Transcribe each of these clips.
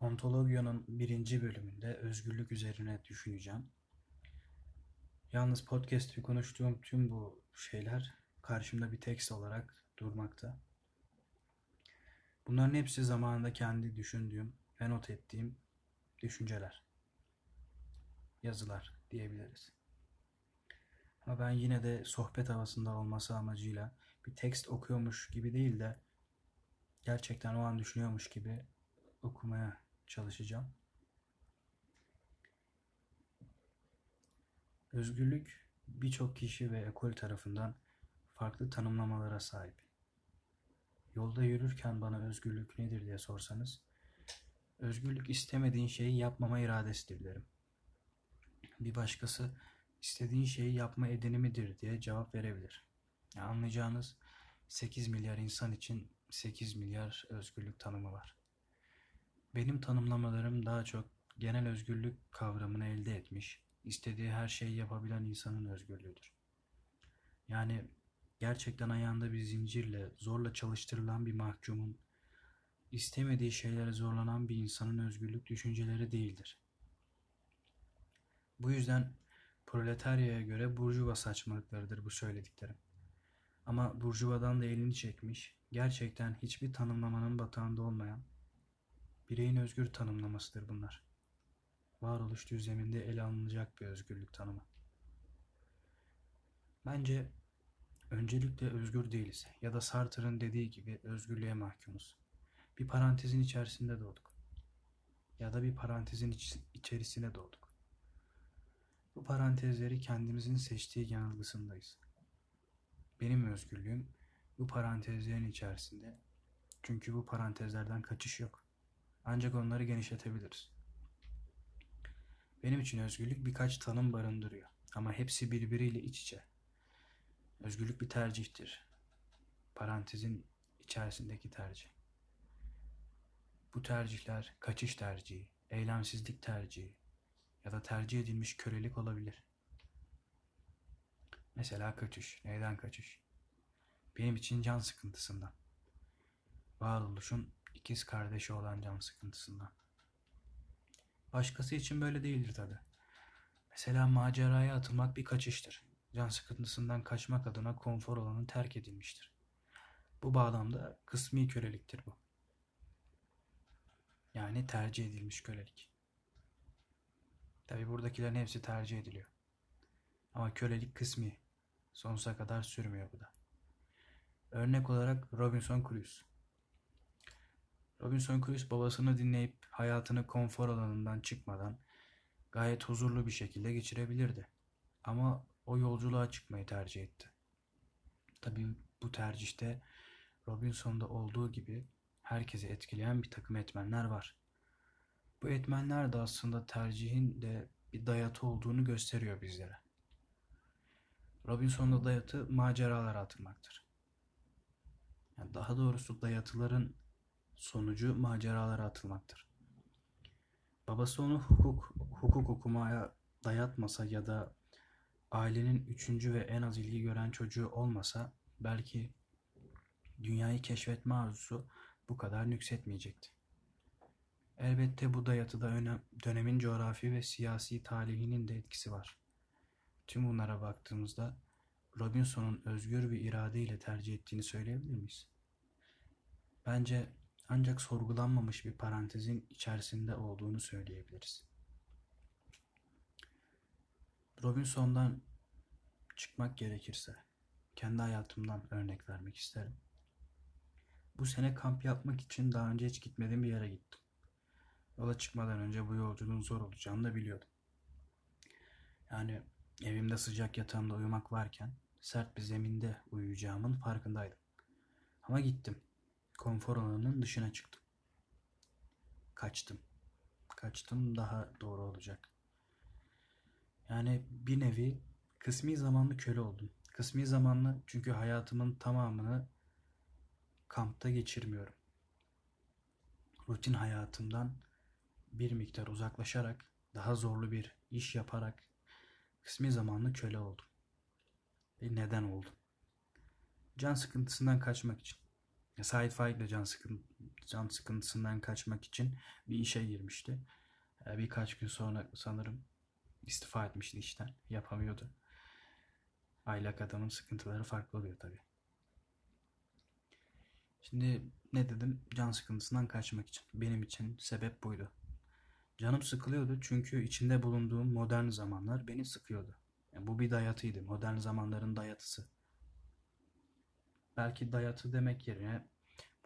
Ontologyanın birinci bölümünde özgürlük üzerine düşüneceğim. Yalnız podcast'te konuştuğum tüm bu şeyler karşımda bir tekst olarak durmakta. Bunların hepsi zamanında kendi düşündüğüm ve not ettiğim düşünceler, yazılar diyebiliriz. Ama ben yine de sohbet havasında olması amacıyla bir tekst okuyormuş gibi değil de gerçekten o an düşünüyormuş gibi okumaya çalışacağım. Özgürlük birçok kişi ve ekol tarafından farklı tanımlamalara sahip. Yolda yürürken bana özgürlük nedir diye sorsanız, özgürlük istemediğin şeyi yapmama iradesidir derim. Bir başkası istediğin şeyi yapma edinimidir diye cevap verebilir. Anlayacağınız 8 milyar insan için 8 milyar özgürlük tanımı var. Benim tanımlamalarım daha çok genel özgürlük kavramını elde etmiş, istediği her şeyi yapabilen insanın özgürlüğüdür. Yani gerçekten ayağında bir zincirle zorla çalıştırılan bir mahkumun, istemediği şeylere zorlanan bir insanın özgürlük düşünceleri değildir. Bu yüzden proletaryaya göre burjuva saçmalıklarıdır bu söylediklerim. Ama burjuvadan da elini çekmiş, gerçekten hiçbir tanımlamanın batağında olmayan, Bireyin özgür tanımlamasıdır bunlar. Varoluş düzleminde ele alınacak bir özgürlük tanımı. Bence öncelikle özgür değiliz ya da Sartre'ın dediği gibi özgürlüğe mahkumuz. Bir parantezin içerisinde doğduk. Ya da bir parantezin iç içerisine doğduk. Bu parantezleri kendimizin seçtiği yanılgısındayız. Benim özgürlüğüm bu parantezlerin içerisinde. Çünkü bu parantezlerden kaçış yok. Ancak onları genişletebiliriz. Benim için özgürlük birkaç tanım barındırıyor. Ama hepsi birbiriyle iç içe. Özgürlük bir tercihtir. Parantezin içerisindeki tercih. Bu tercihler kaçış tercihi, eylemsizlik tercihi ya da tercih edilmiş kölelik olabilir. Mesela kaçış. Neyden kaçış? Benim için can sıkıntısından. Varoluşun ikiz kardeşi olan can sıkıntısından. Başkası için böyle değildir tabi. Mesela maceraya atılmak bir kaçıştır. Can sıkıntısından kaçmak adına konfor alanı terk edilmiştir. Bu bağlamda kısmi köleliktir bu. Yani tercih edilmiş kölelik. Tabi buradakilerin hepsi tercih ediliyor. Ama kölelik kısmi. Sonsuza kadar sürmüyor bu da. Örnek olarak Robinson Crusoe. Robinson Crusoe babasını dinleyip hayatını konfor alanından çıkmadan gayet huzurlu bir şekilde geçirebilirdi. Ama o yolculuğa çıkmayı tercih etti. Tabii bu tercihte Robinson'da olduğu gibi herkesi etkileyen bir takım etmenler var. Bu etmenler de aslında tercihin de bir dayatı olduğunu gösteriyor bizlere. Robinson'da dayatı maceralara atılmaktır. Yani daha doğrusu dayatıların sonucu maceralara atılmaktır. Babası onu hukuk, hukuk okumaya dayatmasa ya da ailenin üçüncü ve en az ilgi gören çocuğu olmasa belki dünyayı keşfetme arzusu bu kadar nüksetmeyecekti. Elbette bu dayatıda önem, dönemin coğrafi ve siyasi talihinin de etkisi var. Tüm bunlara baktığımızda Robinson'un özgür bir iradeyle tercih ettiğini söyleyebilir miyiz? Bence ancak sorgulanmamış bir parantezin içerisinde olduğunu söyleyebiliriz. Robinson'dan çıkmak gerekirse kendi hayatımdan örnek vermek isterim. Bu sene kamp yapmak için daha önce hiç gitmediğim bir yere gittim. Yola çıkmadan önce bu yolculuğun zor olacağını da biliyordum. Yani evimde sıcak yatağımda uyumak varken sert bir zeminde uyuyacağımın farkındaydım. Ama gittim konfor alanının dışına çıktım. Kaçtım. Kaçtım daha doğru olacak. Yani bir nevi kısmi zamanlı köle oldum. Kısmi zamanlı çünkü hayatımın tamamını kampta geçirmiyorum. Rutin hayatımdan bir miktar uzaklaşarak, daha zorlu bir iş yaparak kısmi zamanlı köle oldum. Ve neden oldum? Can sıkıntısından kaçmak için. Sait Faik de can, sıkın, can sıkıntısından kaçmak için bir işe girmişti. E, birkaç gün sonra sanırım istifa etmişti işten. Yapamıyordu. Aylak adamın sıkıntıları farklı oluyor tabii. Şimdi ne dedim? Can sıkıntısından kaçmak için. Benim için sebep buydu. Canım sıkılıyordu çünkü içinde bulunduğum modern zamanlar beni sıkıyordu. Yani bu bir dayatıydı. Modern zamanların dayatısı. Belki dayatı demek yerine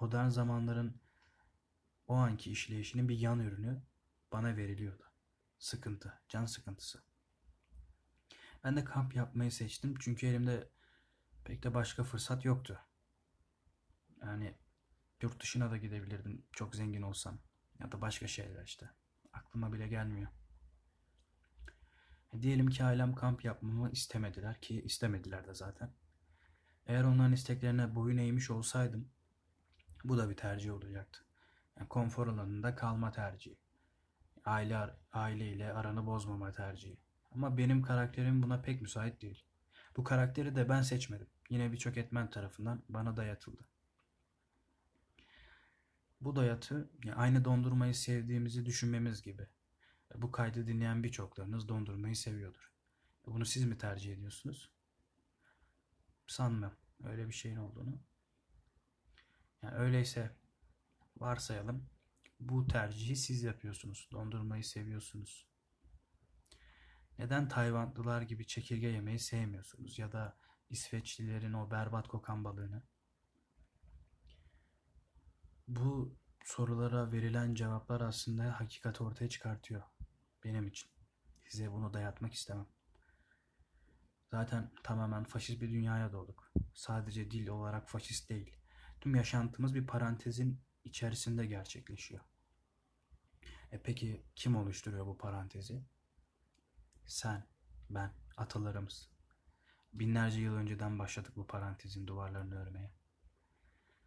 modern zamanların o anki işleyişinin bir yan ürünü bana veriliyordu. Sıkıntı, can sıkıntısı. Ben de kamp yapmayı seçtim çünkü elimde pek de başka fırsat yoktu. Yani yurt dışına da gidebilirdim çok zengin olsam. Ya da başka şeyler işte. Aklıma bile gelmiyor. E, diyelim ki ailem kamp yapmamı istemediler ki istemediler de zaten. Eğer onların isteklerine boyun eğmiş olsaydım bu da bir tercih olacaktı. Yani konfor alanında kalma tercihi. Aile, aile ile aranı bozmama tercihi. Ama benim karakterim buna pek müsait değil. Bu karakteri de ben seçmedim. Yine birçok etmen tarafından bana dayatıldı. Bu dayatı aynı dondurmayı sevdiğimizi düşünmemiz gibi. Bu kaydı dinleyen birçoklarınız dondurmayı seviyordur. Bunu siz mi tercih ediyorsunuz? Sanmam öyle bir şeyin olduğunu. Yani öyleyse varsayalım bu tercihi siz yapıyorsunuz. Dondurmayı seviyorsunuz. Neden Tayvanlılar gibi çekirge yemeyi sevmiyorsunuz ya da İsveçlilerin o berbat kokan balığını? Bu sorulara verilen cevaplar aslında hakikati ortaya çıkartıyor benim için. Size bunu dayatmak istemem. Zaten tamamen faşist bir dünyaya doğduk. Sadece dil olarak faşist değil. Tüm yaşantımız bir parantezin içerisinde gerçekleşiyor. E peki kim oluşturuyor bu parantezi? Sen, ben, atalarımız. Binlerce yıl önceden başladık bu parantezin duvarlarını örmeye.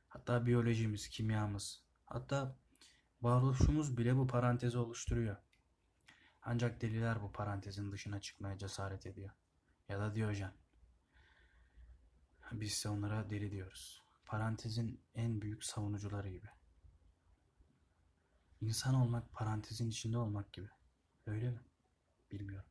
Hatta biyolojimiz, kimyamız, hatta varoluşumuz bile bu parantezi oluşturuyor. Ancak deliler bu parantezin dışına çıkmaya cesaret ediyor. Ya da Diyojen. Biz ise onlara deli diyoruz. Parantezin en büyük savunucuları gibi. İnsan olmak parantezin içinde olmak gibi. Öyle mi? Bilmiyorum.